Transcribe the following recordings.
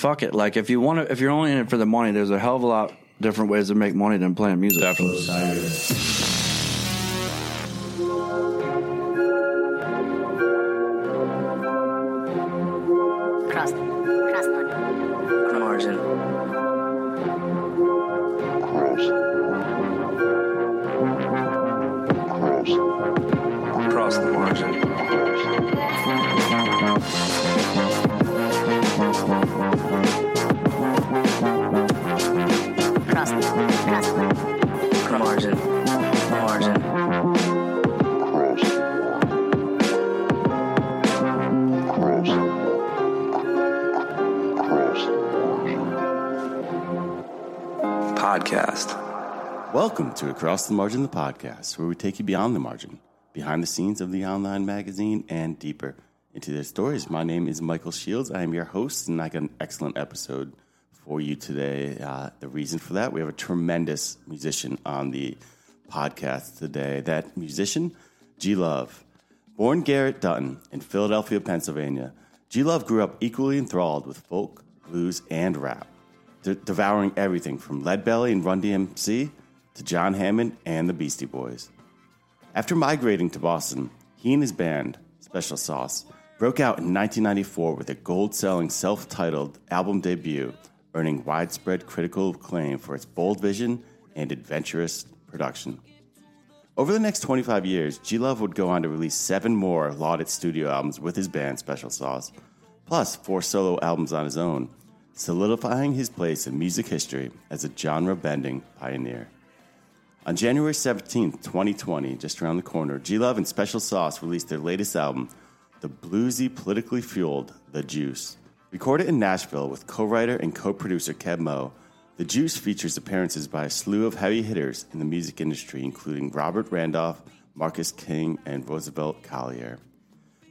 fuck it. Like if you want to, if you're only in it for the money, there's a hell of a lot different ways to make money than playing music. Definitely. Margin. Margin. Podcast. Welcome to Across the Margin, the podcast, where we take you beyond the margin, behind the scenes of the online magazine, and deeper into their stories. My name is Michael Shields. I am your host, and I got an excellent episode for you today. Uh, the reason for that, we have a tremendous musician on the podcast today. That musician, G Love. Born Garrett Dutton in Philadelphia, Pennsylvania, G Love grew up equally enthralled with folk, blues, and rap de- devouring everything from Leadbelly and Run DMC to John Hammond and the Beastie Boys. After migrating to Boston, he and his band, Special Sauce, broke out in 1994 with a gold selling self titled album debut, earning widespread critical acclaim for its bold vision and adventurous production. Over the next 25 years, G Love would go on to release seven more lauded studio albums with his band Special Sauce, plus four solo albums on his own, solidifying his place in music history as a genre bending pioneer. On January 17, 2020, just around the corner, G Love and Special Sauce released their latest album, the bluesy, politically fueled The Juice. Recorded in Nashville with co writer and co producer Keb Mo, The Juice features appearances by a slew of heavy hitters in the music industry, including Robert Randolph, Marcus King, and Roosevelt Collier.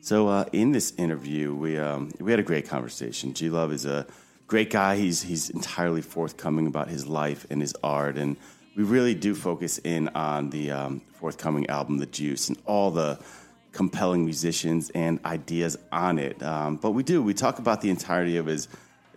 So uh, in this interview, we um, we had a great conversation. G Love is a great guy. He's he's entirely forthcoming about his life and his art, and we really do focus in on the um, forthcoming album, The Juice, and all the compelling musicians and ideas on it. Um, but we do we talk about the entirety of his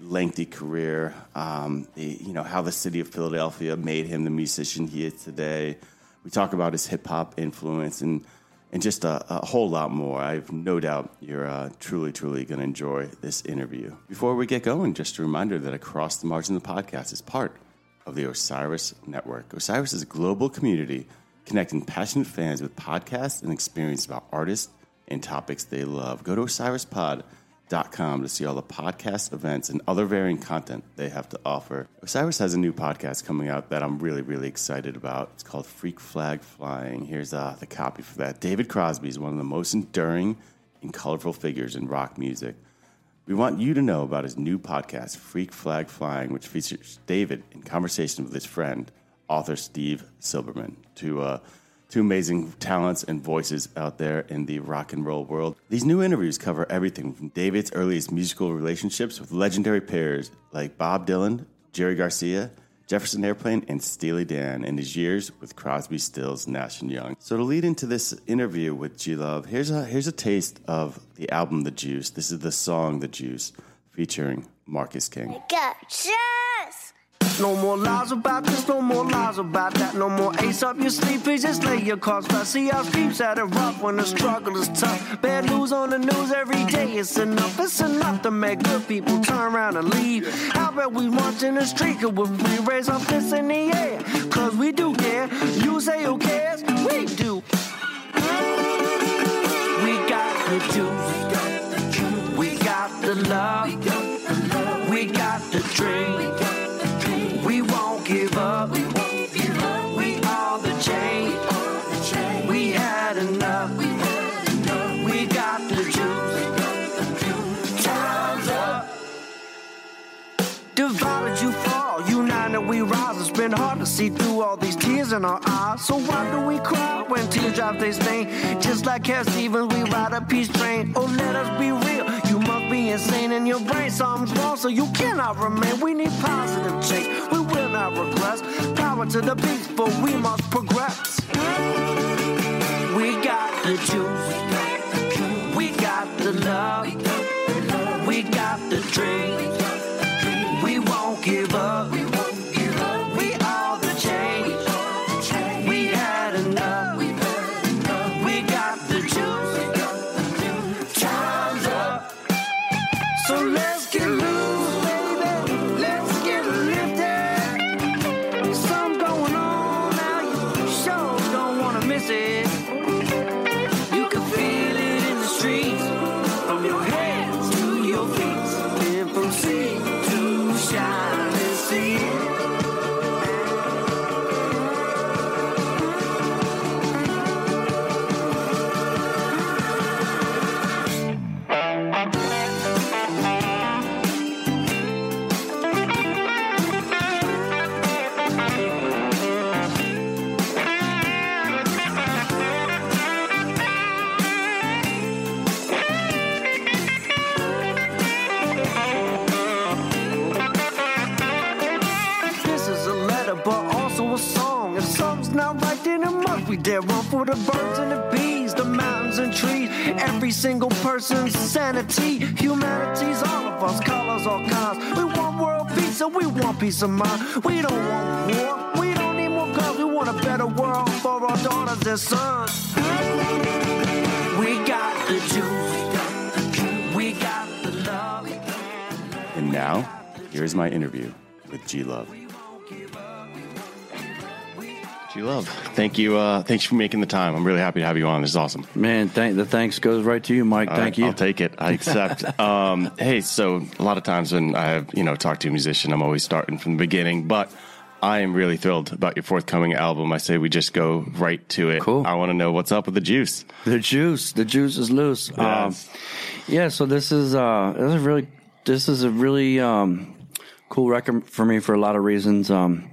lengthy career. Um, the, you know how the city of Philadelphia made him the musician he is today. We talk about his hip hop influence and and just a, a whole lot more. I have no doubt you're uh, truly, truly going to enjoy this interview. Before we get going, just a reminder that Across the Margin the podcast is part of the Osiris Network. Osiris is a global community connecting passionate fans with podcasts and experience about artists and topics they love. Go to osirispod.com to see all the podcast events and other varying content they have to offer. Osiris has a new podcast coming out that I'm really, really excited about. It's called Freak Flag Flying. Here's uh, the copy for that. David Crosby is one of the most enduring and colorful figures in rock music. We want you to know about his new podcast, Freak Flag Flying, which features David in conversation with his friend, author Steve Silberman. Two, uh, two amazing talents and voices out there in the rock and roll world. These new interviews cover everything from David's earliest musical relationships with legendary pairs like Bob Dylan, Jerry Garcia, Jefferson Airplane, and Steely Dan, and his years with Crosby, Stills, Nash and Young. So to lead into this interview with G Love, here's a here's a taste of the album The Juice. This is the song The Juice, featuring Marcus King. Go, yes! No more lies about this, no more lies about that. No more ace up your sleeve, please just lay your cards flat. See how keeps at it rough when the struggle is tough. Bad news on the news every day, it's enough. It's enough to make good people turn around and leave. How about we march in the street and we raise our fists in the air? Cause we do care. You say who cares? We do. We got the juice. We got the love. We got the dream. We won't give up. We are the change. We had enough. We got the juice. Time's up. Divided you fall, united we rise. It's been hard to see through all these tears in our eyes. So why do we cry when teardrops they stain? Just like Cat Stevens, we ride a peace train. Oh, let us be real. You must be insane in your brain. Something's wrong, so you cannot remain. We need positive change. We I. Power to the peaceful, we must progress. We got the juice. We got the love. We got the dream. We won't give up. Dead one for the birds and the bees, the mountains and trees, every single person's sanity. Humanity's all of us, colors, all kinds. We want world peace and we want peace of mind. We don't want war, we don't need more guns. We want a better world for our daughters and sons. We got the juice, we got the love. And now, here's my interview with G Love. G Love, thank you. Uh, thanks for making the time. I'm really happy to have you on. This is awesome. Man, thank the thanks goes right to you, Mike. All Thank right, you. I'll take it. I accept. um, hey, so a lot of times when I have you know talked to a musician, I'm always starting from the beginning, but. I am really thrilled about your forthcoming album. I say we just go right to it. Cool. I want to know what's up with the juice. The juice, the juice is loose. Um, Yes. yeah, so this is uh, this is really this is a really um, cool record for me for a lot of reasons. Um,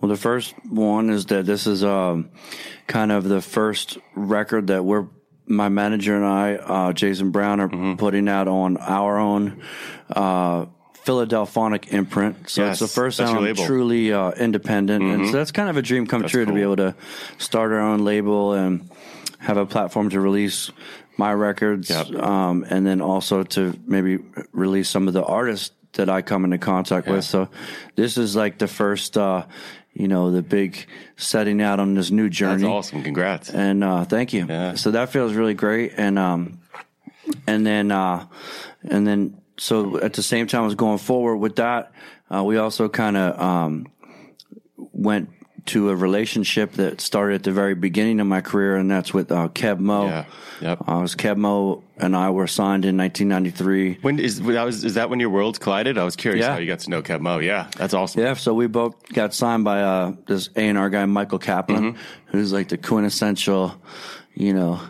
well, the first one is that this is um, kind of the first record that we're my manager and I, uh, Jason Brown, are Mm-hmm. putting out on our own uh, Philadelphonic imprint. So Yes, it's the first that's your album label. Mm-hmm. truly uh, independent, and so that's kind of a dream come That's true to be able to start our own label and have a platform to release my records, Yep. um, and then also to maybe release some of the artists that I come into contact with. So this is like the first, uh, you know, the big setting out on this new journey. That's awesome. Congrats. And uh, thank you. Yeah. So that feels really great. And um, and then uh, and then so at the same time as going forward with that, uh, we also kind of um, went to a relationship that started at the very beginning of my career, and that's with uh, Keb Mo. Yeah. Yep. Uh, was Keb Mo and I were signed in 1993. When is was is that when your worlds collided? I was curious Yeah. how you got to know Keb Mo. Yeah, that's awesome. Yeah, so we both got signed by uh, this A and R guy, Michael Caplan, Mm-hmm. who's like the quintessential, you know,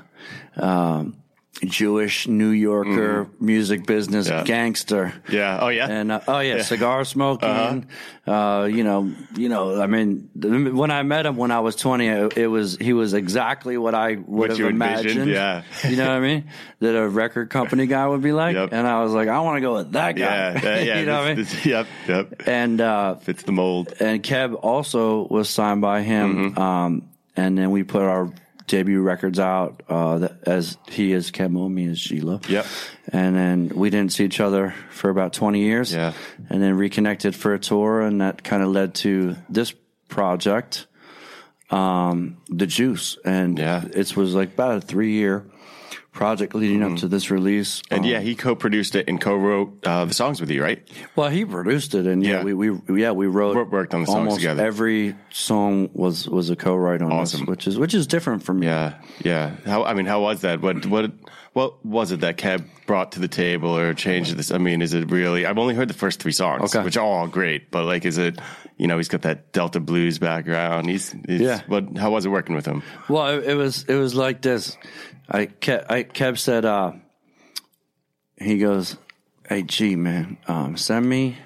um, Jewish New Yorker music business. Yeah. gangster. Yeah. Oh yeah. And uh, oh yeah, cigar smoking. uh you know, you know. I mean, when I met him when I was twenty, it, it was he was exactly what I would What have envisioned, imagined. yeah. you know what I mean? That a record company guy would be like. Yep. And I was like, I want to go with that guy. yeah. Yeah. yeah. you know what I mean? This- this- yep. Yep. And uh, Fits the mold. and Keb also was signed by him. Mm-hmm. Um, and then we put our debut records out uh, that- as he is Keb Mo, me as G Love. Yep. And then we didn't see each other for about 20 years. Yeah. And then reconnected for a tour, and that kind of led to this project, um, The Juice. And Yeah. it was like about a three year project leading up to this release. Mm-hmm. And Um, yeah, he co-produced it and co-wrote uh, the songs with you, right? Well, he produced it, and yeah, Yeah. we, we yeah we wrote Wor- worked on the songs almost together. Every song was was a co-write on Awesome. this, which is which is different from. Yeah. Yeah. How? I mean, how was that? What? What? What was it that Kev brought to the table or changed this? I mean, is it really? I've only heard the first three songs, Okay. which are all great, but like, is it? You know, he's got that Delta blues background. He's, he's Yeah. But How was it working with him? Well, it, it was it was like this. I kept I kept said uh he goes, "Hey, G man, um, send me."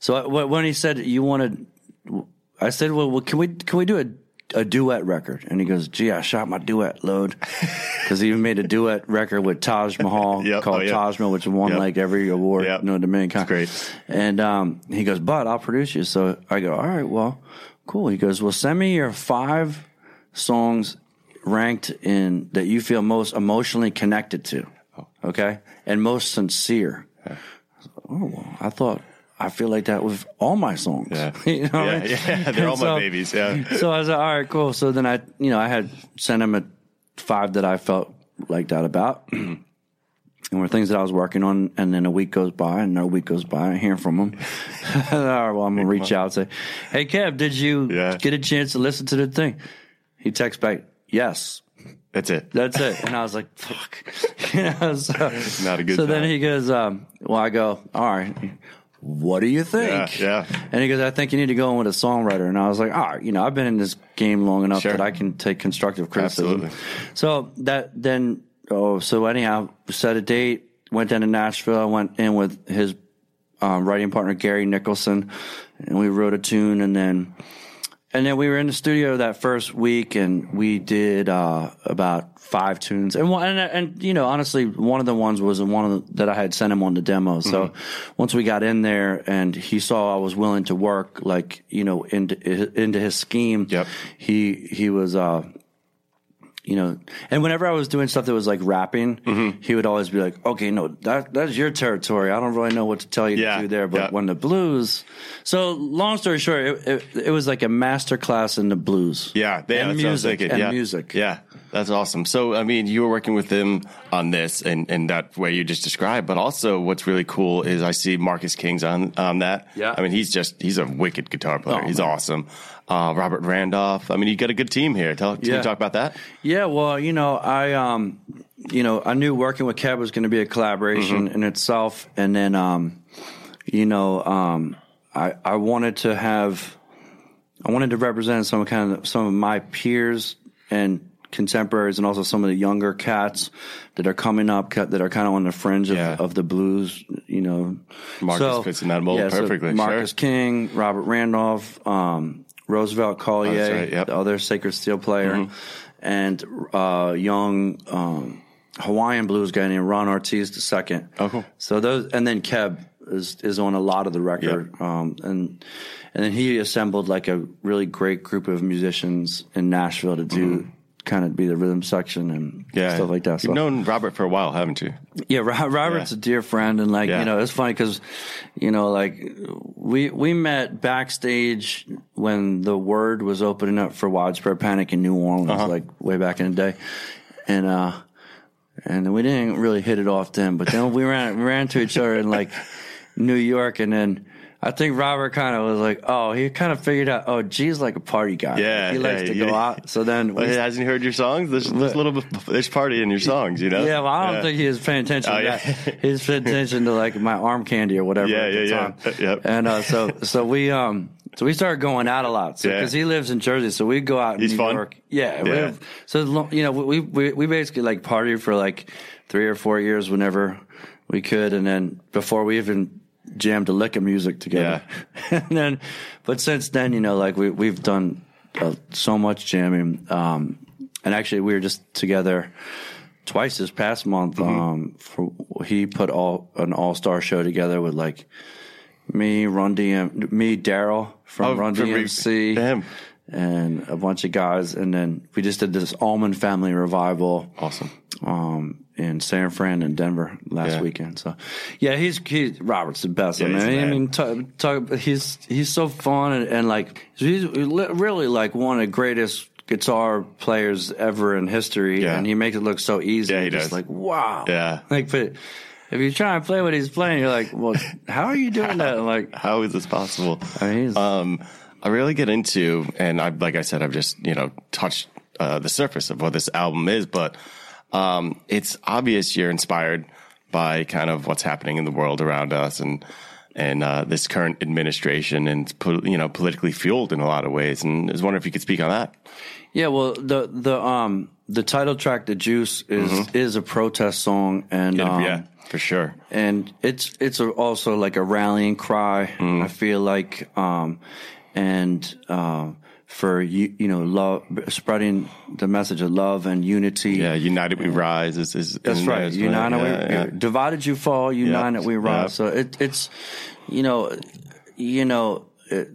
So I, when he said you wanted, I said, "Well, well can we can we do a a duet record?" And he goes, "Gee, I shot my duet load." Because he even made a duet record with Taj Mahal Yep. called Oh, yeah. Taj Mahal, which won Yep. like every award, Yep. no Dominican. It's great. And um, he goes, but I'll produce you. So I go, all right, well, cool. He goes, well, send me your five songs ranked in that you feel most emotionally connected to. Oh. Okay. And most sincere. Oh, well, I thought, I feel like that with all my songs. Yeah. you know what I Yeah, mean? yeah, they're all And my babies, yeah. So I was like, all right, cool. So then I, you know, I had sent him a five that I felt like that about. and were things that I was working on, and then a week goes by, and another week goes by, I hear from him. all right, well, I'm gonna reach out and say, "Hey, Kev, did you Yeah. get a chance to listen to the thing?" He texts back, "Yes." That's it. That's it. And I was like, "Fuck," you know. So, Not a good So then he goes, um, "Well, I go, all right." What do you think? Yeah, yeah. And he goes, I think you need to go in with a songwriter. And I was like, all right, you know, I've been in this game long enough Sure. that I can take constructive criticism. Absolutely. So that then, oh, so anyhow, set a date, went down to Nashville, went in with his um, writing partner, Gary Nicholson, and we wrote a tune. And then, and then we were in the studio that first week and we did uh, about five tunes. And, one, and, and, you know, honestly, one of the ones was one of the, that I had sent him on the demo. So Mm-hmm. once we got in there and he saw I was willing to work, like, you know, into, into his scheme, Yep. he, he was, uh, you know, and whenever I was doing stuff that was like rapping, Mm-hmm. he would always be like, "Okay, no, that that's your territory. I don't really know what to tell you Yeah, to do there." But yeah. when the blues, so long story short, it, it, it was like a master class in the blues. Yeah, yeah, and that's what I was music and yeah. music. Yeah, that's awesome. So, I mean, you were working with them on this and, and that way you just described, but also what's really cool is I see Marcus King's on, on that. Yeah. I mean, he's just, he's a wicked guitar player. Oh, he's man. awesome. Uh, Robert Randolph. I mean, you got a good team here. Tell, can Yeah. you talk about that? Yeah, well, you know, I um you know, I knew working with Kev was going to be a collaboration Mm-hmm. in itself and then um you know, um I I wanted to have I wanted to represent some kind of some of my peers and contemporaries and also some of the younger cats that are coming up that are kind of on the fringe of, Yeah. of the blues, you know. Marcus fits in that mold so perfectly, Marcus sure. King, Robert Randolph, um, Roosevelt Collier, right, yep. the other sacred steel player, Mm-hmm. and uh, young um, Hawaiian blues guy named Ron Artis II. Oh, cool. So those, and then Keb is is on a lot of the record, um, and and then he assembled like a really great group of musicians in Nashville to do. Kind of be the rhythm section and. Yeah. stuff like that. So You've known Robert for a while, haven't you? yeah, Ro- Robert's Yeah. a dear friend, and like Yeah. you know, it's funny because you know, like we we met backstage when the word was opening up for widespread panic in New Orleans, Uh-huh. like way back in the day, and uh, and we didn't really hit it off then, but then we ran we ran to each other in like New York, and then. I think Robert kind of was like, oh, he kind of figured out, oh, G's like a party guy. Yeah, he likes yeah, to you- go out. So then we Well, hasn't he heard your songs? There's, there's a little bit, there's party in your songs, you know? Yeah, well, I don't Yeah. think he was paying attention Oh, to yeah. that. He was paying attention to like my arm candy or whatever. Yeah, at yeah, the yeah. time. Uh, yep. And uh, so, so we, um, so we started going out a lot. So Yeah. because he lives in Jersey, so we go out in He's New fun? York. Yeah, have- so you know, we we we basically like party for like three or four years whenever we could, and then before we even jammed a lick of music together. and then, but since then, you know, like we we've done uh, so much jamming. Um, and actually, we were just together twice this past month. Mm-hmm. Um, for he put all an all star show together with like me, Run DM, me, Daryl from Oh, Run from Re- DMC, Damn. And a bunch of guys, and then we just did this Allman Family Revival Awesome. um, in San Fran and Denver last Yeah. weekend. So, yeah, he's he, Robert's the best. Yeah, I mean, he's I mean, talk, talk, he's he's so fun and, and like he's really like one of the greatest guitar players ever in history. Yeah. and he makes it look so easy. Yeah, he just does. Like wow. Yeah. like but. If you try and play what he's playing, you're like, well, how are you doing that? I'm like, How is this possible? I mean, he's- um, I really get into, and I, like I said, I've just, you know, touched uh, the surface of what this album is, but um, it's obvious you're inspired by kind of what's happening in the world around us and, and uh, this current administration and, you know, politically fueled in a lot of ways. And I was wondering if you could speak on that. Yeah, well, the the um the title track, "The Juice," is is a protest song, and um, Mm-hmm. yeah, for sure. and it's it's also like a rallying cry. Mm. I feel like, um, and uh, for you, you know, love, spreading the message of love and unity. Yeah, United We Rise is, is That's right. United, we, Yeah, yeah. divided you fall, united we rise. Yep. So it, it's, you know, you know, it,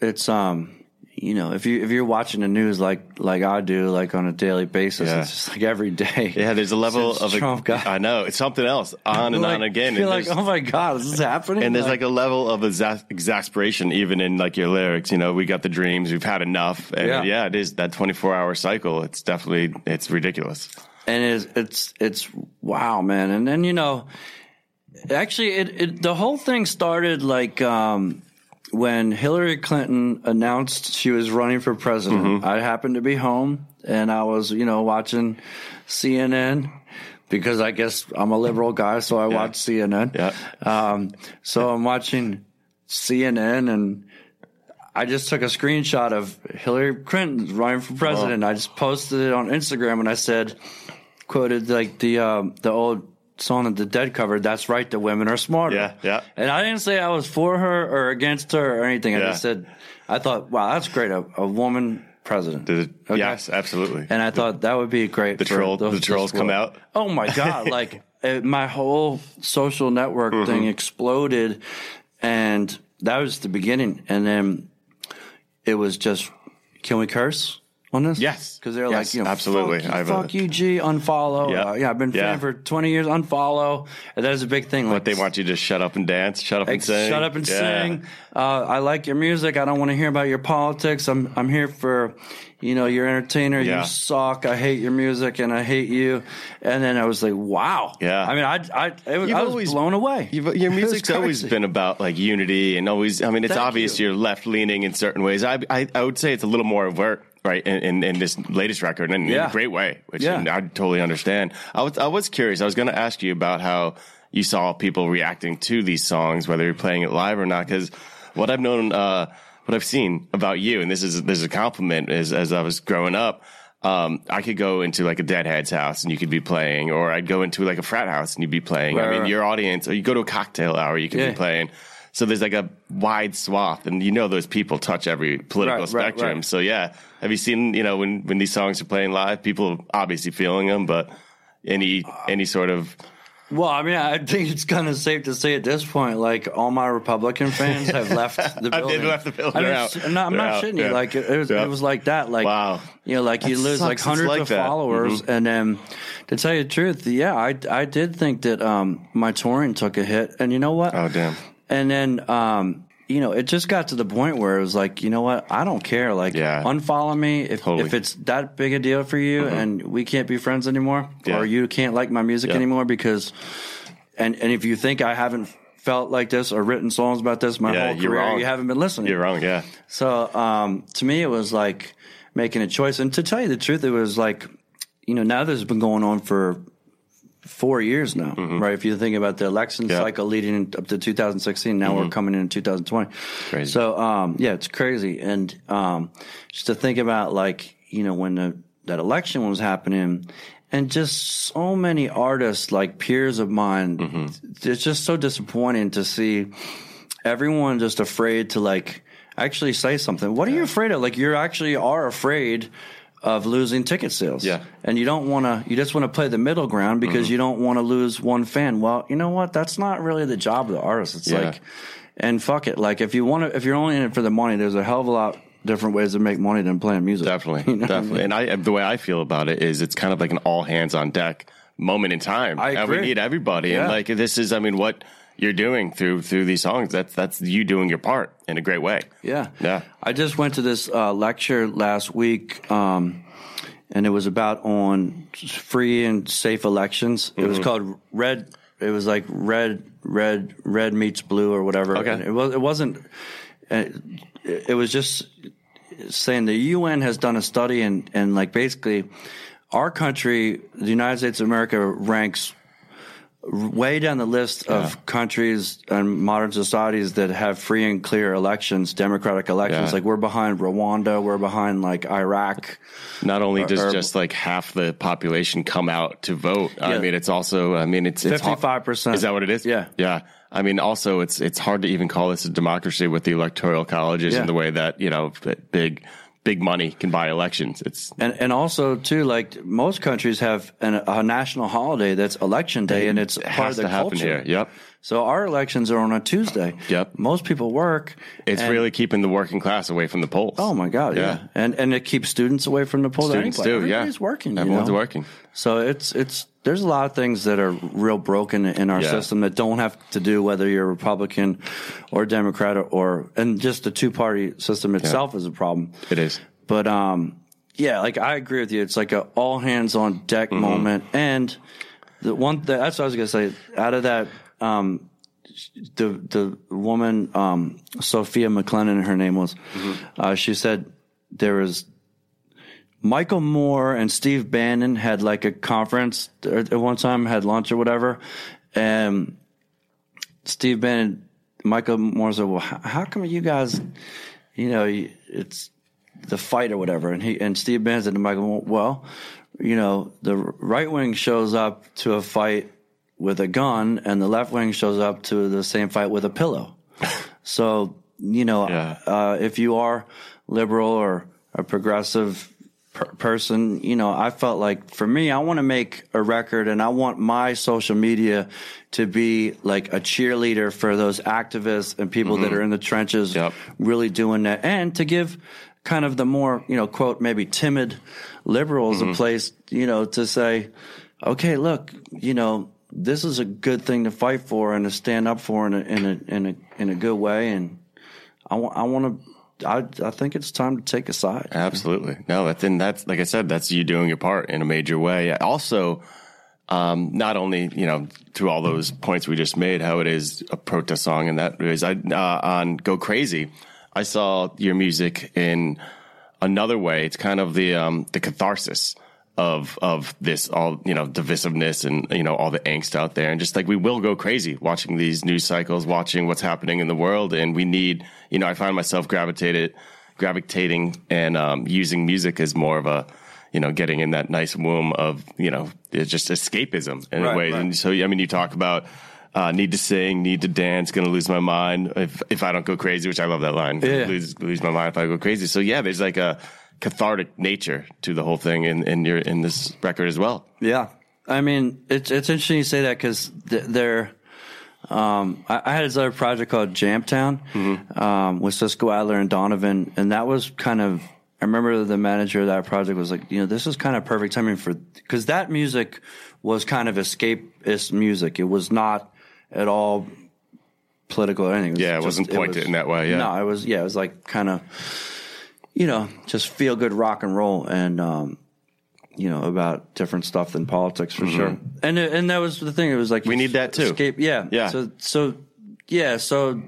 it's um, you know, if you if you're watching the news like like I do, like on a daily basis, Yeah. it's just like every day. Yeah, there's a level of Trump got- I know it's something else on and like, on again. You're like, oh my god, is this happening? and there's like a level of exa- exasperation even in like your lyrics. You know, we got the dreams, we've had enough, and Yeah. yeah, it is that 24 hour cycle. It's definitely it's ridiculous. and it's it's it's wow, man. And then you know, actually, it, it the whole thing started like um, when Hillary Clinton announced she was running for president. Mm-hmm. I happened to be home, and I was you know watching CNN. Because I guess I'm a liberal guy, so I watch CNN. Yeah. Um, so I'm watching CNN and I just took a screenshot of Hillary Clinton running for president. I just posted it on Instagram and I said, quoted like the um, the old song that the Dead covered. That's right, the women are smarter. Yeah, yeah. And I didn't say I was for her or against her or anything. I Yeah. just said I thought, wow, that's great, a, a woman president. Did it- Okay. Yes, absolutely. And I thought that would be great. The troll- those- the trolls come out? Oh my god! like uh, my whole social network Mm-hmm. thing exploded, and that was the beginning. And then it was just, can we curse? On this? Yes. because they're Yes, like, you know, absolutely. Fuck, you, a- fuck you, G, unfollow. Yeah. Uh, yeah, I've been Yeah. fan for twenty years. Unfollow, and that is a big thing. But they want you to shut up and dance, shut up and sing. shut up and Yeah. sing. Uh, I like your music. I don't want to hear about your politics. I'm I'm here for, you know, your entertainer. Yeah. You suck. I hate your music and I hate you. And then I was like, wow. Yeah. I mean, I I, it was, I was always- blown away. Your music's always been about like unity and always. I mean, it's Thank obvious you. are left leaning in certain ways. I, I I would say it's a little more overt, right, in, in, in this latest record, and in Yeah. a great way, which Yeah. I totally understand. I was I was curious. I was going to ask you about how you saw people reacting to these songs, whether you're playing it live or not, because what I've known, uh, what I've seen about you, and this is this is a compliment, is as I was growing up. Um, I could go into like a deadhead's house and you could be playing, or I'd go into like a frat house and you'd be playing. Right, I mean, right. your audience, or you go to a cocktail hour, you could Yeah. be playing. So there's like a wide swath, and you know those people touch every political Right, right, spectrum. right. So yeah, have you seen you know when when these songs are playing live, people are obviously feeling them, but any any sort of Well, I mean, I think it's kind of safe to say at this point, like all my Republican fans have left the They've left the building. I mean, out. I'm They're not shitting Yeah. you. Like it, was, Yeah. it was like that. Like Wow. you know, like you lose like hundreds like of that. followers, Mm-hmm. and then to tell you the truth, yeah, I I did think that um my touring took a hit, and you know what? oh damn, And then, um, you know, it just got to the point where it was like, you know what? I don't care. Like, Yeah. unfollow me if Totally. if it's that big a deal for you, and we can't be friends anymore, Yeah. or you can't like my music anymore because, and and if you think I haven't felt like this or written songs about this my Yeah, whole career, wrong. you haven't been listening. you're wrong. Yeah, So um, to me, it was like making a choice. And to tell you the truth, it was like, you know, now this has been going on for four years now, right? If you think about the election Mm-hmm. Cycle leading up to 2016, now we're coming in 2020. Crazy. So um, yeah, it's crazy. And um, just to think about like, you know, when the, that election was happening, and just so many artists, like peers of mine, it's just so disappointing to see everyone just afraid to like actually say something. What are you afraid of? Like you actually are afraid of losing ticket sales. Yeah. And you don't want to, you just want to play the middle ground because Mm-hmm. you don't want to lose one fan. Well, you know what? That's not really the job of the artist. It's Yeah. like, and fuck it. Like if you want to, if you're only in it for the money, there's a hell of a lot different ways to make money than playing music. definitely, You know what I definitely. mean? And I the way I feel about it is it's kind of like an all hands on deck moment in time. I And we need everybody, Yeah. and like this is, I mean, what you're doing through through these songs. That's that's you doing your part in a great way. Yeah. Yeah. I just went to this uh, lecture last week, um, and it was about on free and safe elections. It Mm-hmm. was called Red. It was like red, red, red meets blue or whatever. Okay. And it was. It wasn't. It, it was just saying the UN has done a study and and like basically, our country, the United States of America, ranks way down the list of countries and modern societies that have free and clear elections, democratic elections. Yeah. Like we're behind Rwanda, we're behind like Iraq. Not only does or- just like half the population come out to vote, I mean, it's also, I mean, it's it's 55%. Is that what it is? Yeah. yeah. I mean, also, it's it's hard to even call this a democracy with the electoral colleges Yeah. and the way that you know big big money can buy elections. It's And and also too, like most countries have an, a national holiday that's election day, and it's it part of the to happen culture. here. Yep. So our elections are on a Tuesday. Yep. Most people work. It's and- really keeping the working class away from the polls. Oh my God! Yeah, Yeah. and and it keeps students away from the polls. Students anyway. do, yeah. Everybody's working. you Everyone's know? working. So it's it's there's a lot of things that are real broken in our Yeah. system that don't have to do whether you're Republican or Democrat or, or and just the two party system itself is a problem. It is. But um, yeah, like I agree with you. It's like a all hands on deck Mm-hmm. moment. And the one that, that's what I was gonna say. Out of that, um, the the woman um, Sophia McClennen, her name was. Mm-hmm. Uh, she said there was Michael Moore and Steve Bannon had like a conference at one time, had lunch or whatever, and Steve Bannon, Michael Moore said, "Well, how, how come you guys, you know, it's the fight or whatever?" And he and Steve Bannon said to Michael, "Well, you know, the right wing shows up to a fight with a gun, and the left wing shows up to the same fight with a pillow." So, you know, Yeah. uh, if you are liberal or a progressive per- person, you know, I felt like for me, I want to make a record and I want my social media to be like a cheerleader for those activists and people that are in the trenches Yep. really doing that and to give kind of the more you know quote maybe timid liberals Mm-hmm. a place you know to say, okay, look, you know this is a good thing to fight for and to stand up for in a in a in a in a good way, and I want I want to. I, I think it's time to take a side. Absolutely. No, and that's like I said, that's you doing your part in a major way. Also, um, not only you know through all those points we just made, how it is a protest song, and that is I uh, on Go Crazy. I saw your music in another way. It's kind of the um, the catharsis of of this all you know divisiveness and you know all the angst out there, and just like we will go crazy watching these news cycles, watching what's happening in the world, and we need you know I find myself gravitated gravitating and um, using music as more of a you know getting in that nice womb of you know just escapism in Right, a way, right. and so I mean you talk about. Uh, need to sing, need to dance, gonna lose my mind if if I don't go crazy, which I love that line. Yeah. Lose lose my mind if I go crazy. So yeah, there's like a cathartic nature to the whole thing in in your in this record as well. Yeah, I mean, it's it's interesting you say that because th- they're. Um, I, I had this other project called Jamtown um, with Cisco Adler and Donavon, and that was kind of. I remember the manager of that project was like, you know, this is kind of perfect timing for because that music was kind of escapist music. It was not at all political or anything. was Yeah, it just- wasn't pointed was- in that way, yeah. no, it was. Yeah, it was like kind of, you know, just feel good rock and roll and. um you know about different stuff than politics for sure, and and that was the thing. It was like Mm-hmm. We need that too. Escape, yeah, Yeah. So so yeah, so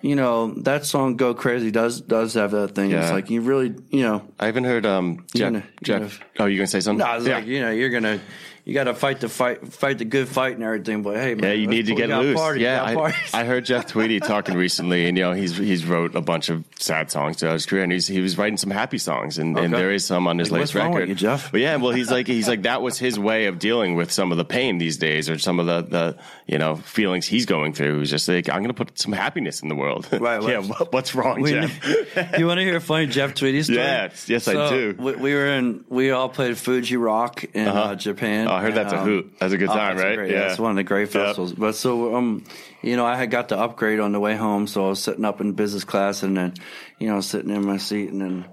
you know that song "Go Crazy" does does have that thing. It's like you really you know. I haven't heard um Jeff. gonna- you're Jeff. Oh, you gonna say something? No, it's yeah. like you know you're gonna you got to fight the fight fight the good fight and everything. But hey, man, Yeah, you need to get loose. Parties, yeah, I. I heard Jeff Tweedy talking recently, and you know he's he's wrote a bunch of sad songs throughout his career, and he's he was writing some happy songs, and, and there is some on his Like, latest record. you, Jeff? But yeah, well, he's like he's like that was his way of dealing with some of the pain these days, or some of the the you know feelings he's going through. He's just like I'm going to put some happiness in the world. Right, yeah. what- What's wrong, We- Jeff? you want to hear a funny Jeff Tweedy story? Yes, yes, I do. We, we were in. We all played Fuji Rock in uh Japan. Oh, I heard that's a hoot. That's a good oh, time, right? great. Yeah. it's one of the great festivals. But so, um, you know, I had got the upgrade on the way home, so I was sitting up in business class, and then, you know, sitting in my seat, and then,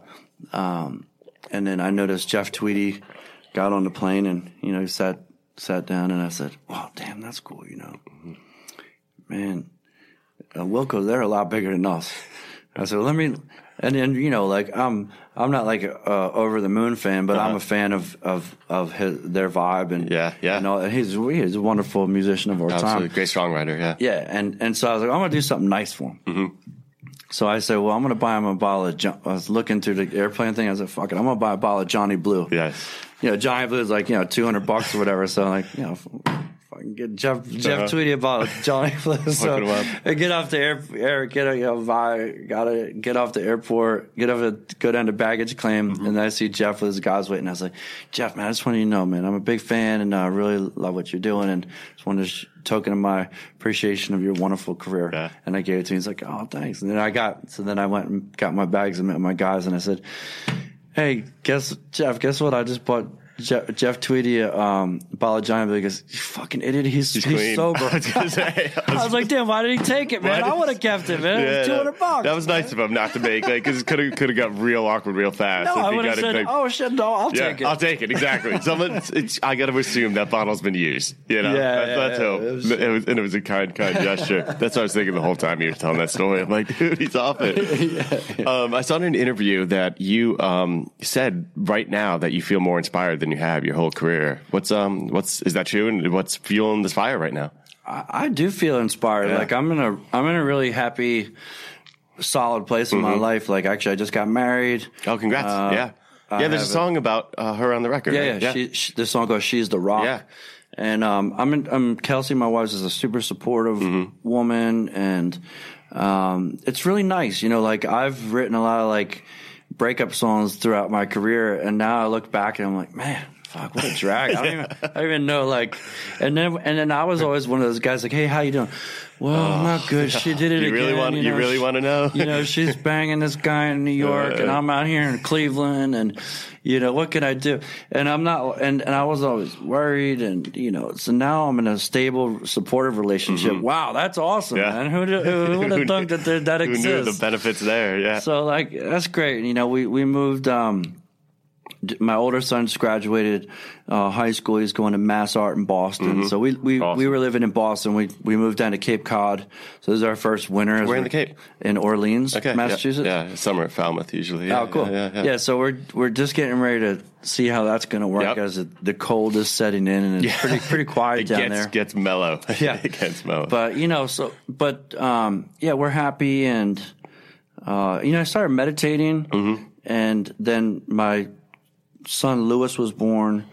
um, and then I noticed Jeff Tweedy got on the plane, and you know, he sat sat down, and I said, "Wow, damn, that's cool," you know, man. Uh, Wilco, they're a lot bigger than us. I said, well, let me, and then, you know, like, I'm, I'm not like a, uh, over the moon fan, but I'm a fan of, of, of his, their vibe and, Uh-huh. Yeah, yeah. And all, and he's, he's a wonderful musician of our Absolutely, time. great songwriter. Yeah. Yeah. And, and so I was like, I'm going to do something nice for him. Mm-hmm. So I said, well, I'm going to buy him a bottle of, Jo- I was looking through the airplane thing. I said, fuck it. I'm going to buy a bottle of Johnny Blue. Yes. You know, Johnny Blue is like, you know, 200 bucks or whatever. So like, you know, fucking get Jeff, Jeff Uh-huh. Tweedy about Johnny Blue. So. I get off the air, air get, you know, buy, gotta get off the airport, get off the, go down to baggage claim. Mm-hmm. And I see Jeff with his guys waiting. I was like, Jeff, man, I just want you to know, man, I'm a big fan and I really love what you're doing. And just wanted to sh- token of my appreciation of your wonderful career. Yeah. And I gave it to him. He's like, oh, thanks. And then I got, so then I went and got my bags and met my guys and I said, Hey, guess Jeff? Guess what? I just bought Jeff, Jeff Tweedy um, Johnny Blue. "You fucking idiot! He's, he's, clean. sober." I was say, I I was- was like, "Damn, why did he take it, man? I would have kept it, man. it Yeah, was two hundred that- bucks." That was nice of him not to make like because it could have could have got real awkward real fast. No, I would have said, big- "Oh shit, no, I'll yeah, take it." I'll take it exactly. Someone, it's, it's, I got to assume that bottle's been used. You know, Yeah, that's, yeah, that's yeah. hope. It was- It was, and it was a kind, kind gesture. That's what I was thinking the whole time you were telling that story. I'm like, dude, he's off it. Um, I saw in an interview that you um, said right now that you feel more inspired than you have your whole career. What's um, what's is that true? And what's fueling this fire right now? I, I do feel inspired. Yeah. Like I'm in a I'm in a really happy, solid place in my life. Like actually, I just got married. Oh, congrats! Uh, yeah, I yeah. There's a song about uh, her on the record. Yeah, right? yeah. She, she, this song goes, "She's the rock." Yeah. And um, I'm in, I'm Kelsey, my wife, is a super supportive Mm-hmm. woman, and um, it's really nice. You know, like I've written a lot of like breakup songs throughout my career, and now I look back and I'm like, man, fuck, what a drag. I don't even, I don't even know. Like, and then, and then I was always one of those guys like, hey, how you doing? Well, I'm not good. She did it Oh, You again. really want- you know, really she- wanna know? You know, she's banging this guy in New York, and I'm out here in Cleveland, and you know, what can I do? And I'm not, and and I was always worried, and you know, so now I'm in a stable, supportive relationship. Wow, that's awesome, Mm-hmm. Yeah. man. Who, do- who would have thought knew- that there, that Who knew exists? the benefits there? Yeah. So like that's great. You know, we we moved. Um, my older son just graduated uh, high school. He's going to Mass Art in Boston. So we we, Awesome. we were living in Boston. We we moved down to Cape Cod. So this is our first winter. Where in the Cape? In Orleans, okay. Massachusetts. Yeah, summer at Falmouth usually. Yeah, Oh, cool. Yeah, yeah, yeah. so we're we're just getting ready to see how that's going to work Yep. as it, the cold is setting in and it's Yeah. pretty pretty quiet down gets there. gets mellow. Yeah. it gets mellow. But you know, so but um, yeah, we're happy, and uh, you know, I started meditating, Mm-hmm. and then my son Lewis was born,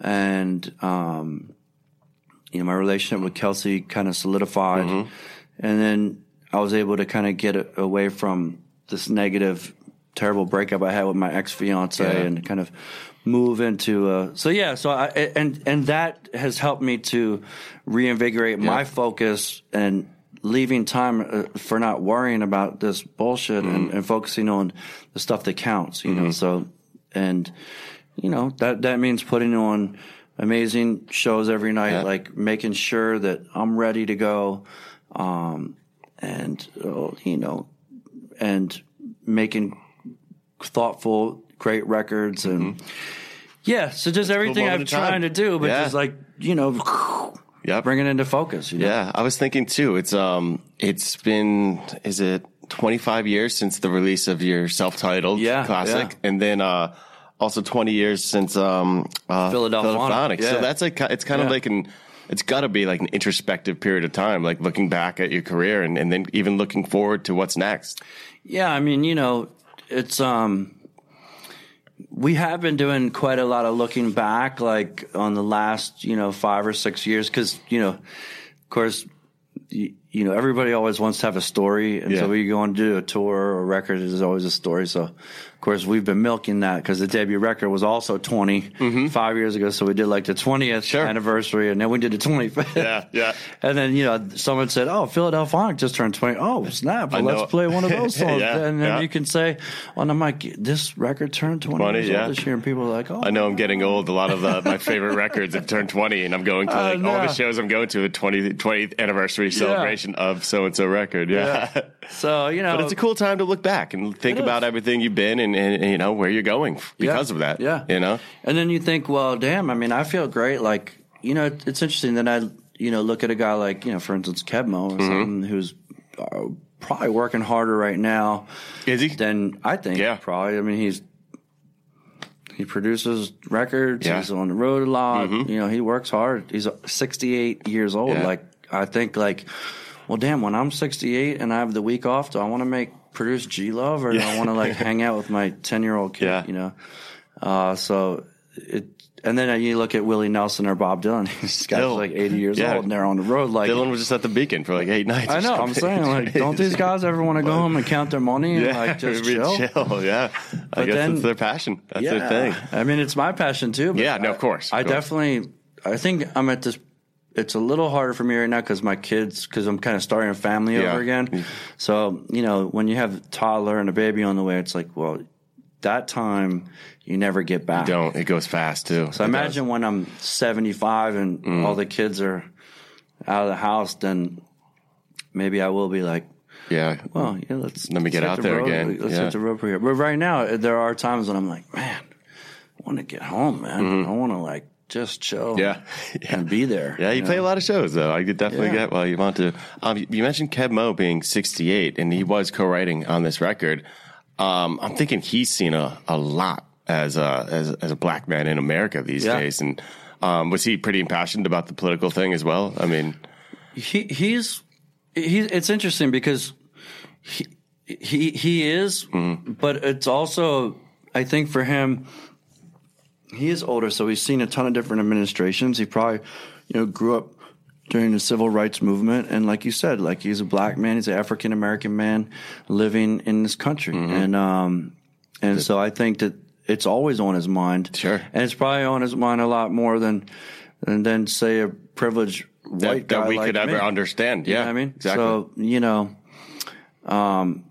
and um, you know, my relationship with Kelsey kind of solidified, Mm-hmm. and then I was able to kind of get a- away from this negative, terrible breakup I had with my ex fiance, Yeah. and kind of move into uh so yeah so i and and that has helped me to reinvigorate my focus and leaving time uh, for not worrying about this bullshit Mm-hmm. and focusing on the stuff that counts you know so and you know that that means putting on amazing shows every night Yeah. like making sure that i'm ready to go um and uh, you know and making thoughtful great records and yeah so just everything moment i'm trying to do but Yeah. just like you know Yeah, bring it into focus you know? Yeah, I was thinking too. It's um, it's been is it 25 years since the release of your self-titled Yeah, classic, yeah. and then uh, also 20 years since um, uh, Philadelphonic, So yeah. that's like it's kind of like an it's got to be like an introspective period of time, like looking back at your career and, and then even looking forward to what's next. Yeah, I mean, you know, it's um we have been doing quite a lot of looking back like on the last, you know, 5 or 6 years cuz you know, of course you, you know, everybody always wants to have a story and Yeah. so when you go and do a tour or record there's always a story. So course we've been milking that cuz the debut record was also 20 5 years ago so we did like the 20th Mm-hmm. Sure. anniversary and then we did the 25th. Yeah, yeah. And then, you know, someone said, Oh, Philadelphonic just turned 20. Oh, snap. Well, let's play one of those songs. Yeah, and then yeah. you can say, On the mic, this record turned 20, 20, years yeah. old this year. And people are like, Oh, I know I'm getting old. A lot of uh, my favorite records have turned 20, and I'm going to like all the shows I'm going to the 20, 20th anniversary celebration of so and so record. Yeah. So, you know. But it's a cool time to look back and think about everything you've been and, and, and, you know where you're going because Yeah. of that. Yeah. you know. And then you think, well, damn, I mean, I feel great. Like, you know, it's interesting that I, you know, look at a guy like, you know, for instance, Keb Mo Mm-hmm. or something who's uh, probably working harder right now Is he? than I think. Yeah. Probably. I mean, he's, he produces records. Yeah. Mm-hmm. He's on the road a lot. You know, he works hard. He's 68 years old. Yeah. Like, I think, like, well, damn, when I'm 68 and I have the week off, do I want to make produce G Love or do I want to like hang out with my 10 year old kid? Yeah. You know, uh, so it, and then you look at Willie Nelson or Bob Dylan. These guys Still. like 80 years Yeah. old and they're on the road. Like, Dylan was just at the Beacon for like eight nights. I know. I'm saying, like, don't these guys ever want to go home and count their money and Yeah, like just be chill? Yeah, I guess then- it's their passion. That's their thing. I mean, it's my passion too. but Yeah, no, of course, I course. definitely, I think I'm at this. It's a little harder for me right now because my kids, because I'm kind of starting a family Yeah. over again. So you know, when you have a toddler and a baby on the way, it's like, well, that time you never get back. Don't. It goes fast too. So imagine when I'm 75 and Mm. all the kids are out of the house, then maybe I will be like, Yeah. well, yeah, let's Let me get out the there road. again. Let's Yeah. hit the road for here. But right now, there are times when I'm like, man, I want to get home, man. I want to like just chill, Mm-hmm. Yeah. and be there. Yeah, you play a lot of shows though. I could definitely Yeah. get why you want to. Um, you mentioned Keb Mo being 68, and he was co-writing on this record. Um, I'm thinking he's seen a, a lot as a as, as a black man in America these Yeah. days, and um, was he pretty impassioned about the political thing as well? I mean, he he's he. It's interesting because he he he is, Mm-hmm. but it's also I think for him, he is older, so he's seen a ton of different administrations. He probably you know grew up during the civil rights movement, and like you said, like he's a black man, he's an African American man living in this country, Mm-hmm. and um and so I think that it's always on his mind. Sure. and it's probably on his mind a lot more than than, than say a privileged white that, guy that we like could ever me. understand. You know Yeah, I mean, exactly. So you know, um,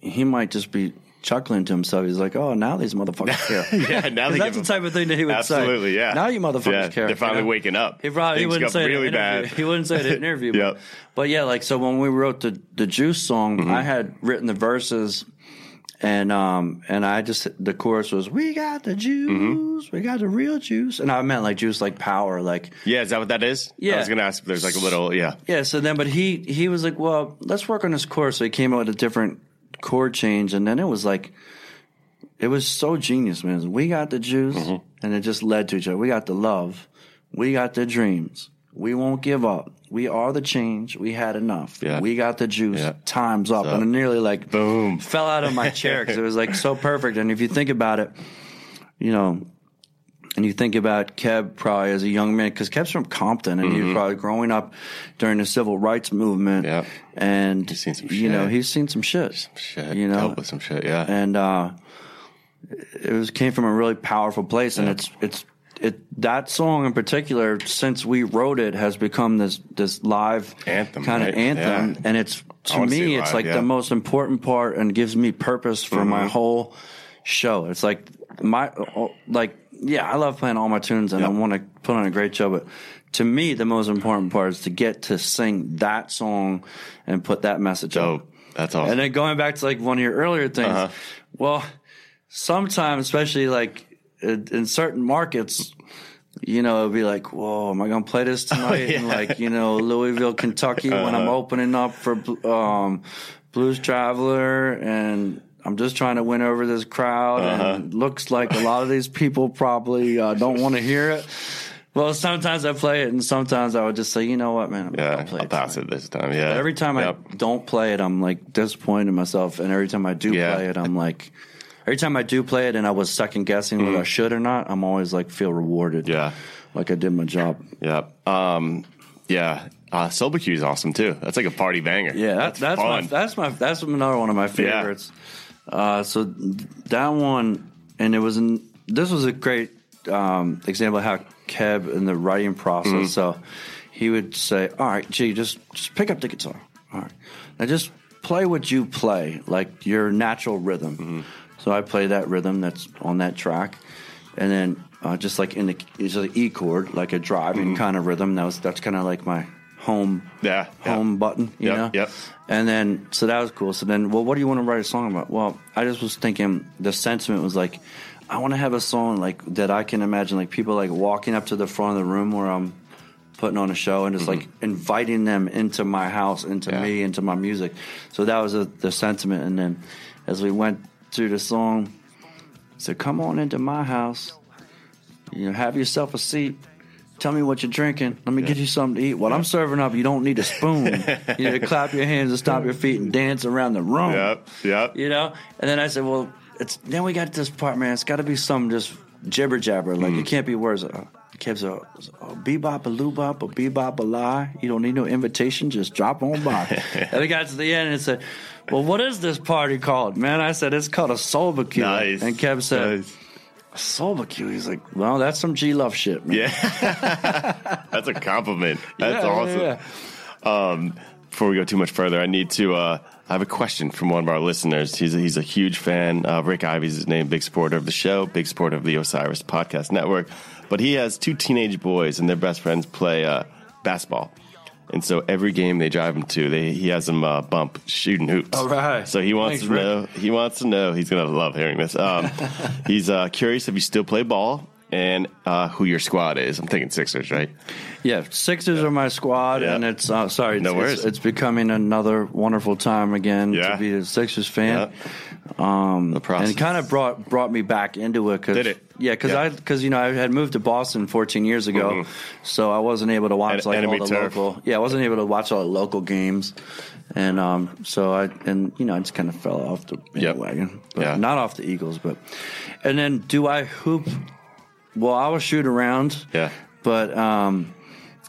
he might just be chuckling to himself. He's like, "Oh, now these motherfuckers care." yeah, now they that's the type of thing that he would say. Absolutely, yeah. Now you motherfuckers Yeah, care. They're finally you know? waking up. He probably he wouldn't say really bad. He wouldn't say it in an interview. Yep. but, but yeah, like so when we wrote the the Juice song, Mm-hmm. I had written the verses. And um and I just the chorus was we got the juice Mm-hmm. we got the real juice and I meant like juice like power like Yeah, is that what that is? Yeah I was going to ask if there's like a little, yeah. yeah, so then, but he he was like, well, let's work on this chorus. So he came up with a different chord change, and then it was like, it was so genius, man. We got the juice, Mm-hmm. and it just led to each other. We got the love, we got the dreams. We won't give up. We are the change. We had enough. Yeah. We got the juice. Yeah. Time's up. And I nearly like Boom. fell out of my chair because it was like so perfect. And if you think about it, you know, and you think about Keb probably as a young man, because Keb's from Compton and he was probably growing up during the civil rights movement. Mm-hmm. Yeah. And, He's seen some you know, he's seen some shit. Shit. You know, Help with some shit, yeah. and uh, it was came from a really powerful place, and it's it's it that song in particular, since we wrote it, has become this this live Anthem, kind right? of anthem, Yeah. and it's to me, it's live, like yeah. the most important part, and gives me purpose for my Mm-hmm. whole show. It's like my like yeah, I love playing all my tunes, and I want to put on a great show, but. To me, the most important part is to get to sing that song and put that message out. That's awesome. And then going back to like one of your earlier things, Uh-huh. well, sometimes, especially like in, in certain markets, you know, it'll be like, whoa, am I going to play this tonight? And like, you know, Louisville, Kentucky, when Uh-huh. I'm opening up for um, Blues Traveler and I'm just trying to win over this crowd. Uh-huh. And it looks like a lot of these people probably uh, don't want to hear it. Well, sometimes I play it, and sometimes I would just say, you know what, man, I'm yeah, gonna play I'll it pass tonight. it this time. Yeah. Every time Yep. I don't play it, I'm like disappointed in myself, and every time I do Yeah. play it, I'm like, every time I do play it, and I was second guessing whether I should or not, I'm always like feel rewarded. Mm. Yeah. like I did my job. Yeah. Um, yeah. Uh, Sober Q is awesome too. That's like a party banger. Yeah, that, that's my fun. that's my that's another one of my favorites. Uh, so that one, and it was in, this was a great um, example of how Keb in the writing process. Mm-hmm. So he would say, "All right, gee, just just pick up the guitar. All right, now just play what you play, like your natural rhythm." Mm-hmm. So I play that rhythm that's on that track, and then uh, just like in the it's an E chord, like a driving kind of rhythm. That was that's kind of like my home Mm-hmm. Yeah, yeah. home button, you Yep, know. yep. And then so that was cool. So then, well, what do you want to write a song about? Well, I just was thinking the sentiment was like, I want to have a song like that I can imagine like people like walking up to the front of the room where I'm putting on a show and just like inviting them into my house, into Mm-hmm. Yeah. me, into my music. So that was a, the sentiment. And then as we went through the song, I said, "Come on into my house. You know, have yourself a seat." Tell me what you're drinking. Let me get you something to eat. What I'm serving up, you don't need a spoon. you need to clap your hands and stomp your feet and dance around the room. Yep. Yep. You know? And then I said, well, it's then we got this part, man. It's got to be some just jibber jabber. Like, Mm. it can't be words. Uh, it kept a, a bebop, a loobop, a bebop, a lie. You don't need no invitation. Just drop on by. and we got to the end and said, well, what is this party called? Man, I said, it's called a soul barbecue. Nice. And Keb said, Nice. Soul barbecue. He's like, well, that's some G Love shit, man. Yeah. That's a compliment. That's Yeah, awesome. yeah, Um, before we go too much further, I need to. Uh, I have a question from one of our listeners. He's a, he's a huge fan. Uh, Rick Ivy's his name, big supporter of the show, big supporter of the Osiris Podcast Network. But he has two teenage boys, and their best friends play uh, basketball. And so every game they drive him to, they, he has him uh, bump shooting hoops. All right. So he wants Thanks, to Rick. know. He wants to know. He's gonna love hearing this. Um, he's uh, curious if you still play ball and uh, who your squad is. I'm thinking Sixers, right? Yeah, Sixers are my squad, Yeah. and it's uh, sorry, No it's, worries. it's, it's becoming another wonderful time again Yeah. to be a Sixers fan. Um, the process And it kind of brought brought me back into it. Cause, Did it? Yeah, because Yeah. I because you know I had moved to Boston 14 years ago, Mhm. so I wasn't able to watch like all the turf. local. Yeah, I wasn't able to watch all the local games, and um, so I and you know I just kind of fell off the Yep. But Yeah. Not off the Eagles, but and then do I hoop? Well, I will shoot around. Yeah. But um,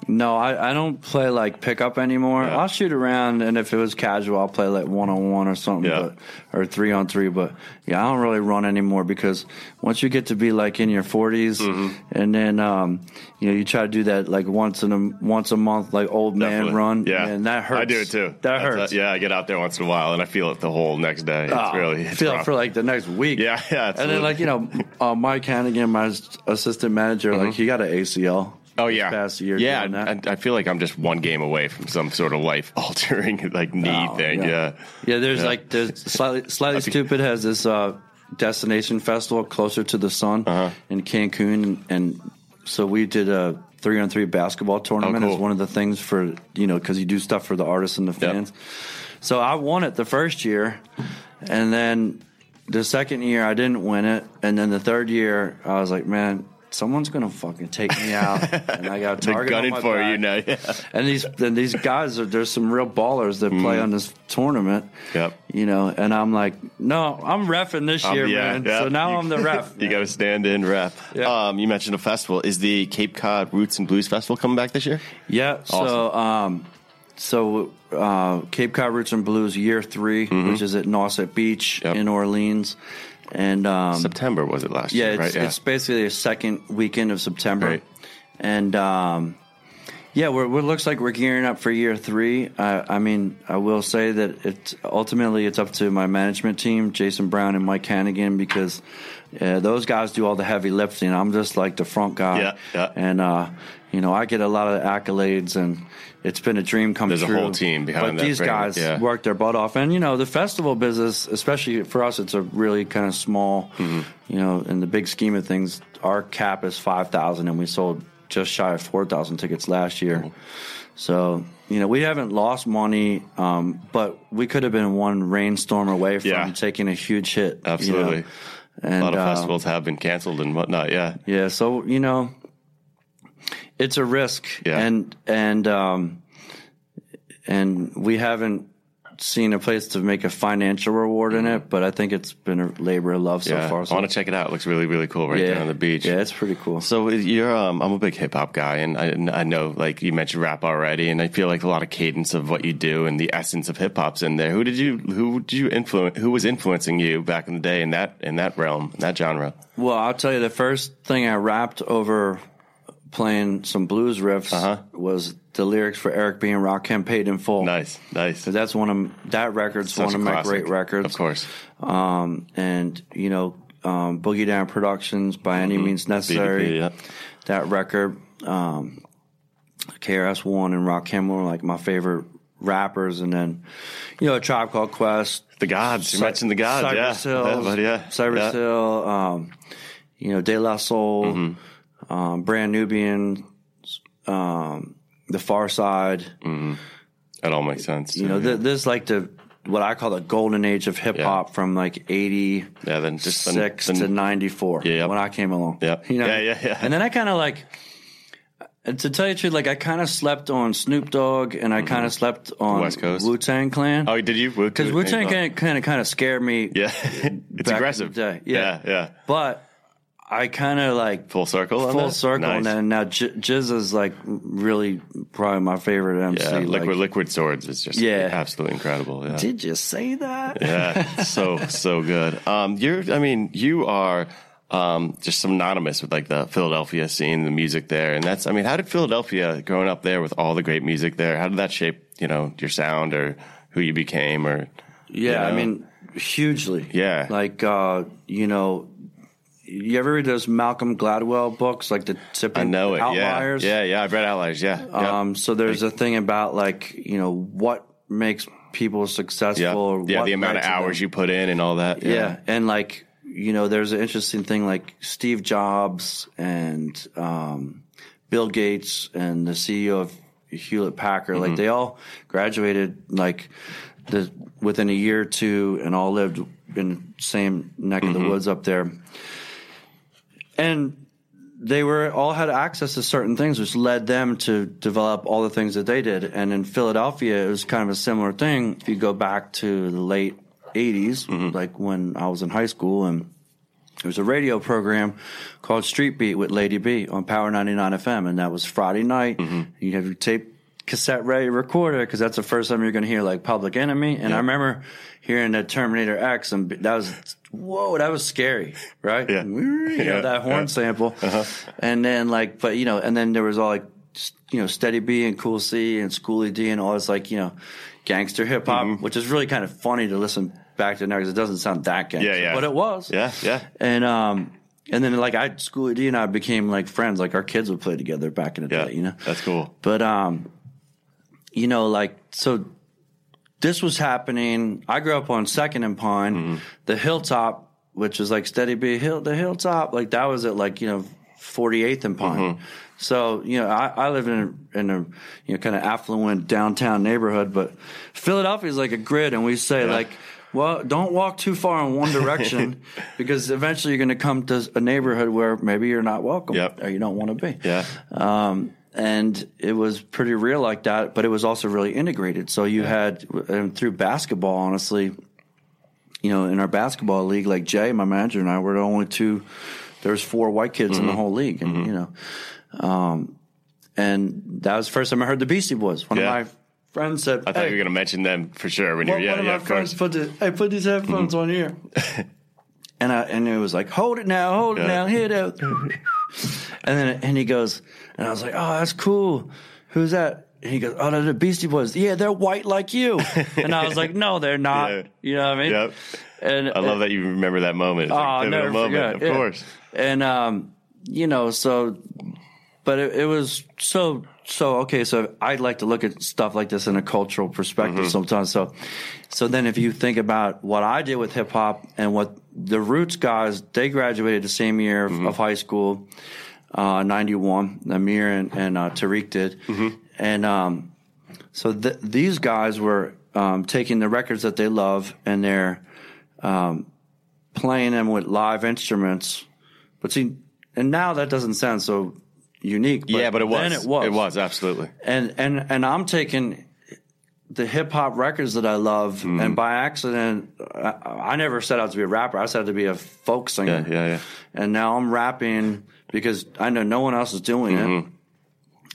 No, I, I don't play like pickup anymore. Yeah. I'll shoot around, and if it was casual, I'll play like one on one or something, Yeah. but, or three on three. But yeah, I don't really run anymore because once you get to be like in your 40s, Mm-hmm. and then um, you know you try to do that like once in a once a month, like old man Definitely. run, Yeah, and that hurts. I do it too. That That's- hurts. yeah, I get out there once in a while, and I feel it the whole next day. It's Oh, really it's feel it for like the next week. Yeah, yeah, And then like you know, uh, Mike Hannigan, my assistant manager, like he got an ACL. Oh yeah, past year. Yeah, doing that. I, I feel like I'm just one game away from some sort of life altering like knee Oh, thing. Yeah. Yeah, there's Yeah. like there's slightly Slightly Stoopid has this uh, destination festival closer to the sun Uh-huh. in Cancun, and, and so we did a three on three basketball tournament Oh, cool. as one of the things for you know because you do stuff for the artists and the Yep. fans. So I won it the first year, and then the second year I didn't win it, and then the third year I was like, man. Someone's gonna fucking take me out, and I got a They're target on my for back. you now. Yeah. And these and these guys are there's some real ballers that play on this tournament. Mm. Yep. You know, and I'm like, no, I'm refing this Um, year, yeah, man. yeah. So now You- I'm the ref. You got to stand in rep. Yeah. Um, you mentioned a festival. Is the Cape Cod Roots and Blues Festival coming back this year? Yeah. So um, so uh, Cape Cod Roots and Blues Year 3 which is at Nauset Beach Mm-hmm. Yep. in Orleans, and um, September was it last yeah, year? it's, right? it's basically a second weekend of September, Right. and um, yeah, we're, it looks like we're gearing up for year three. I, I mean, I will say that it's ultimately it's up to my management team, Jason Brown and Mike Hannigan, because uh, those guys do all the heavy lifting. I'm just like the front guy, Yeah, yeah. and uh, you know, I get a lot of accolades and. It's been a dream come There's a true. whole team behind but that these frame, guys yeah. work their butt off, and you know the festival business, especially for us, it's a really kind of small. Mm-hmm. You know, in the big scheme of things, our cap is five thousand, and we sold just shy of four thousand tickets last year. Mm-hmm. So you know we haven't lost money, um, but we could have been one rainstorm away from Yeah. taking a huge hit. you know. Absolutely. And, a lot of uh, festivals have been canceled and whatnot. Yeah. yeah, so you know, it's a risk, Yeah. and and um, and we haven't seen a place to make a financial reward in it, but I think it's been a labor of love so yeah. far. I want to check it out. It looks really, really cool right yeah, there on the beach. Yeah, it's pretty cool. So you're, um, I'm a big hip hop guy, and I, I know, like you mentioned, rap already, and I feel like a lot of cadence of what you do and the essence of hip hop's in there. Who did you, who did you influence? Who was influencing you back in the day in that in that realm, in that genre? Well, I'll tell you, the first thing I rapped over playing some blues riffs Uh-huh. was the lyrics for Eric B. and Rakim paid in full. Nice, nice. So that's one of that record's Such one of my great records. of course. Um, and you know, um, Boogie Down Productions by any means necessary. BDP, yeah. That record, um, KRS One and Rakim were like my favorite rappers, and then you know, a Tribe Called Quest. The gods. You Cy- mentioned the gods. Cypress yeah, Hills, yeah, yeah, Cypress yeah. Hill, um, you know, De La Soul, Mm-hmm. Um, Brand Nubian, um, The Pharcyde. That all makes sense. You know, too, th- this is like the what I call the golden age of hip hop from like eighty yeah. Then just six to ninety four Yeah, yep. when I came along. Yep. You know? Yeah, yeah, yeah. And then I kind of like, and to tell you the truth, like I kind of slept on Snoop Dogg and I kind of slept on Mm-hmm. West Coast. Wu Tang Clan. Oh, did you? because Wu Tang kind of kind of scared me. Yeah, it's aggressive. day. Yeah, yeah. But I kind of like Full circle. on full that? circle, Nice. and then now J- GZA is like really probably my favorite MC. Yeah, like, liquid liquid swords is just Yeah. absolutely incredible. Yeah. Did you say that? yeah, so so good. Um, you're, I mean, you are um, just synonymous with like the Philadelphia scene, the music there, and that's. I mean, how did Philadelphia, growing up there with all the great music there, how did that shape you know your sound or who you became or? Yeah, I know? mean, hugely. Yeah. Like, uh, you know, you ever read those Malcolm Gladwell books, like the tipping I know it. outliers? Yeah, yeah, yeah. I've read Outliers. Yeah, yeah. Um, so there's a thing about like, you know, what makes people successful yeah, or yeah. what The amount of to them. hours you put in and all that. Yeah. And like, you know, there's an interesting thing like Steve Jobs and um, Bill Gates and the CEO of Hewlett Packard, Mm-hmm. like they all graduated like the within a year or two and all lived in the same neck of Mm-hmm. the woods up there. And they were all had access to certain things, which led them to develop all the things that they did. And in Philadelphia, it was kind of a similar thing. If you go back to the late '80s, Mm-hmm. like when I was in high school, and there was a radio program called Street Beat with Lady B on Power 99 FM, and that was Friday night. Mm-hmm. You have your tape cassette ready recorder because that's the first time you're going to hear like Public Enemy. And I remember hearing that Terminator X, and that was whoa, that was scary, right? Yeah. You know, Yeah, that horn yeah. Uh-huh. sample, and then like, but you know, and then there was all like, you know, Steady B and Cool C and Schoolie D and all this like you know, gangster hip hop, Mm-hmm. which is really kind of funny to listen back to now because it doesn't sound that gangster, Yeah, yeah. but it was, Yeah, yeah. and um, and then like I Schoolie D and I became like friends. Like our kids would play together back in the Yeah. day, you know. That's cool. But um, you know, like so, this was happening. I grew up on Second and Pine, Mm-hmm. the Hilltop, which is like Steady B Hill, the Hilltop. Like that was at like you know Forty Eighth and Pine. Mm-hmm. So you know, I, I live in a, in a you know kind of affluent downtown neighborhood, but Philadelphia is like a grid, and we say Yeah. like. Well, don't walk too far in one direction because eventually you're going to come to a neighborhood where maybe you're not welcome Yep. or you don't want to be Yeah. um, and it was pretty real like that. But it was also really integrated. So you had and through basketball, honestly, you know, in our basketball league, like Jay, my manager, and I were the only two. There was four white kids Mm-hmm. in the whole league, and you know, um, and that was the first time I heard the Beastie Boys. One Yeah. of my friends said, I thought "Hey, you were going to mention them for sure when one, you're, yeah, one of yeah, my friends course. Mm-hmm. put the, hey, put these headphones on here. and I, and it was like, hold it now, hold it now, hit it. and then, and he goes, and I was like, oh, that's cool. Who's that? And he goes, oh, they're the Beastie Boys. Yeah, they're white like you. and I was like, no, they're not. Yeah. You know what I mean? Yep. And I love that you remember that moment. It's Oh, like a I'll pivotal never moment, forget. of Yeah. course. And um, you know, so but it, it was so so okay. So I'd like to look at stuff like this in a cultural perspective Mm-hmm. sometimes. So so then if you think about what I did with hip hop and what the Roots guys, they graduated the same year of, Mm-hmm. of high school, uh, ninety one. Ahmir and, and uh, Tariq did, Mm-hmm. and um, so th- these guys were um, taking the records that they love and they're um, playing them with live instruments. But see, and now that doesn't sound so unique. But yeah, but it was. Then it was. It was, absolutely. And and and I'm taking the hip hop records that I love, Mm-hmm. and by accident, I, I never set out to be a rapper. I set out to be a folk singer. Yeah, yeah, yeah. And now I'm rapping because I know no one else is doing it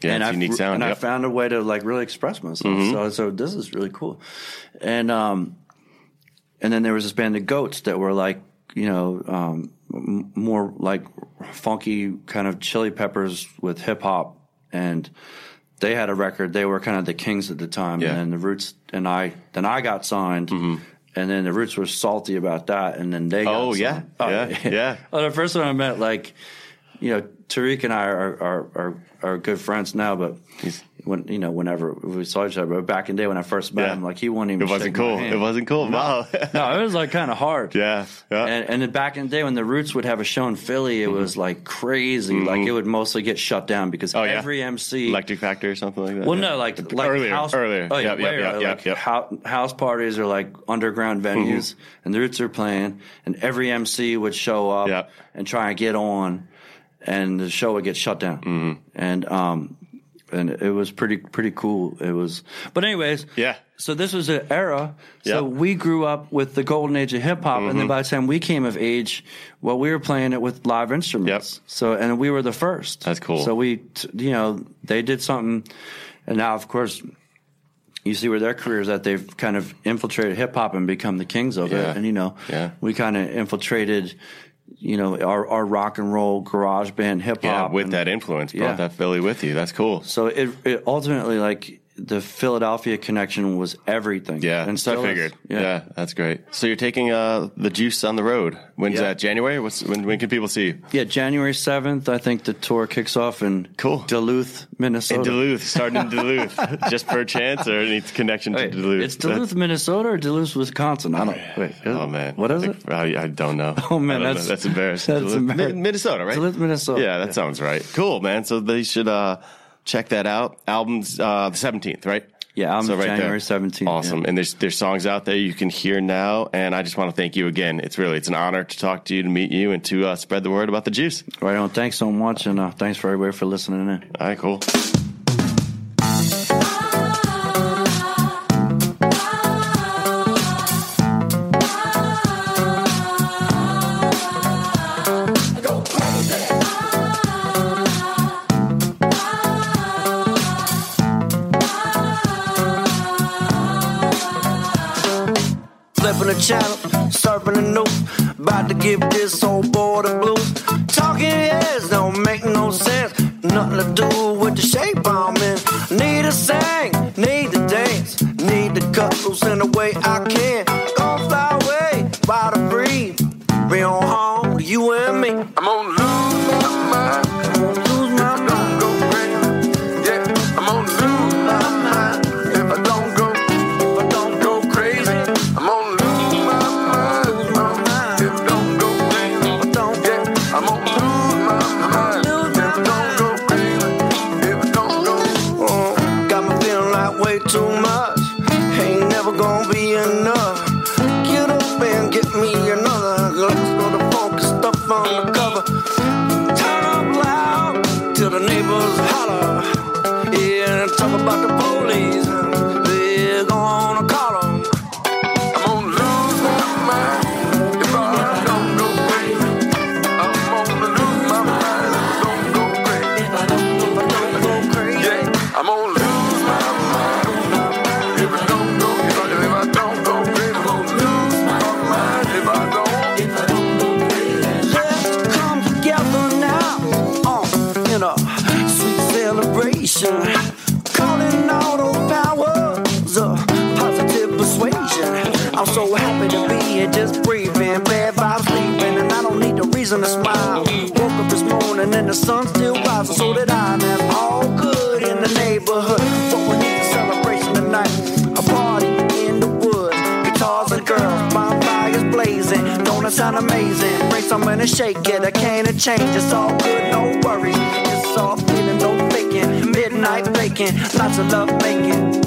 Yeah, and it's I unique sound. and I yep. Mm-hmm. found a way to like really express myself. So so this is really cool, and um, and then there was this band, the Goats, that were like you know um, m- more like funky kind of Chili Peppers with hip hop, and they had a record. They were kind of the kings at the time, Yeah. Mm-hmm. and then the Roots and I then I got signed. And then the Roots were salty about that, and then they got Oh, yeah. signed. Yeah, yeah. Well, the first one I met, like, you know, Tariq and I are are are, are good friends now, but when you know, whenever we saw each other, but back in the day when I first met Yeah. him, like he wouldn't even. It wasn't cool. It wasn't cool. Wow. No, it was like kind of hard. yeah. Yeah. And, and then back in the day when the Roots would have a show in Philly, it was like crazy. Like it would mostly get shut down because Mm-hmm. Oh, yeah. every MC. Electric Factor or something like that. well, yeah. no, like like earlier. house, earlier. Oh, yeah, Yep, yep, yep, like yep. hou- house parties are like underground venues, and the Roots are playing, and every MC would show up and try and get on, and the show would get shut down, Mm-hmm. and um, and it was pretty pretty cool. It was, but anyways, Yeah. So this was an era. So Yep. Mm-hmm. we grew up with the golden age of hip hop, and then by the time we came of age, well, we were playing it with live instruments. Yep. So and we were the first. That's cool. So we, t- you know, they did something, and now of course. You see where their careers at they've kind of infiltrated hip hop and become the kings of Yeah. it, and you know, Yeah. we kind of infiltrated, you know, our, our rock and roll garage band hip hop. Yeah, with and- that influence, brought Yeah. that Philly with you. That's cool. So it, it ultimately like the Philadelphia connection was everything. Yeah, and so I figured. Yeah. that's great. So you're taking uh, the juice on the road. When's Yeah. that? January? What's when? When can people see you? Yeah, January seventh. I think the tour kicks off in Cool. Duluth, Minnesota. In Duluth, starting in Duluth, just per chance or any connection to Duluth? it's Duluth, Minnesota, or Duluth, Wisconsin. I don't. Wait, Oh man, what is I it? I, I don't know. Oh, man, don't know. that's- that's embarrassing. that's Duluth- embarrassing. Minnesota, right? Duluth, Minnesota. Yeah, that sounds right. Cool, man. So they should uh, check that out. Albums uh, the seventeenth, right? Yeah, album's So right there. January 17th, Awesome. yeah. And there's there's songs out there you can hear now. And I just want to thank you again. It's really it's an honor to talk to you, to meet you, and to uh, spread the word about the juice. Right on. Thanks so much, and uh, thanks for everybody for listening in. All right, cool. problem do. just breathing. Bad vibes leaving, and I don't need a reason to smile. Woke up this morning and the sun still rising, so that I'm all good in the neighborhood. But we need a celebration tonight. A party in the woods, guitars and girls, bonfires blazing. Don't it sound amazing? Bring some to shake it, I can't change. It's all good, no worries. It's all feeling, no faking. Midnight baking, lots of love making.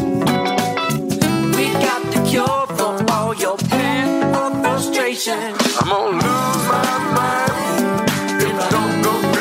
We got the cure for all your pain or frustration. I'm gonna lose my mind if I don't go.